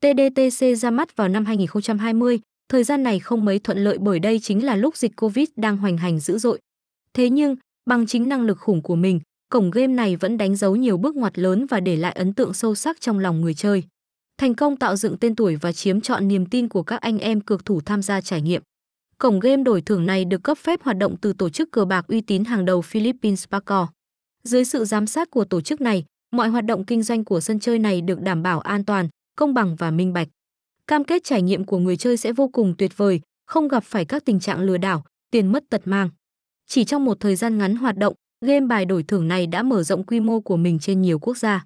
TDTC ra mắt vào năm 2020, thời gian này không mấy thuận lợi bởi đây chính là lúc dịch Covid đang hoành hành dữ dội. Thế nhưng, bằng chính năng lực khủng của mình, cổng game này vẫn đánh dấu nhiều bước ngoặt lớn và để lại ấn tượng sâu sắc trong lòng người chơi. Thành công tạo dựng tên tuổi và chiếm trọn niềm tin của các anh em cược thủ tham gia trải nghiệm. Cổng game đổi thưởng này được cấp phép hoạt động từ tổ chức cờ bạc uy tín hàng đầu Philippines Pacor. Dưới sự giám sát của tổ chức này, mọi hoạt động kinh doanh của sân chơi này được đảm bảo an toàn, công bằng và minh bạch. Cam kết trải nghiệm của người chơi sẽ vô cùng tuyệt vời, không gặp phải các tình trạng lừa đảo, tiền mất tật mang. Chỉ trong một thời gian ngắn hoạt động, game bài đổi thưởng này đã mở rộng quy mô của mình trên nhiều quốc gia.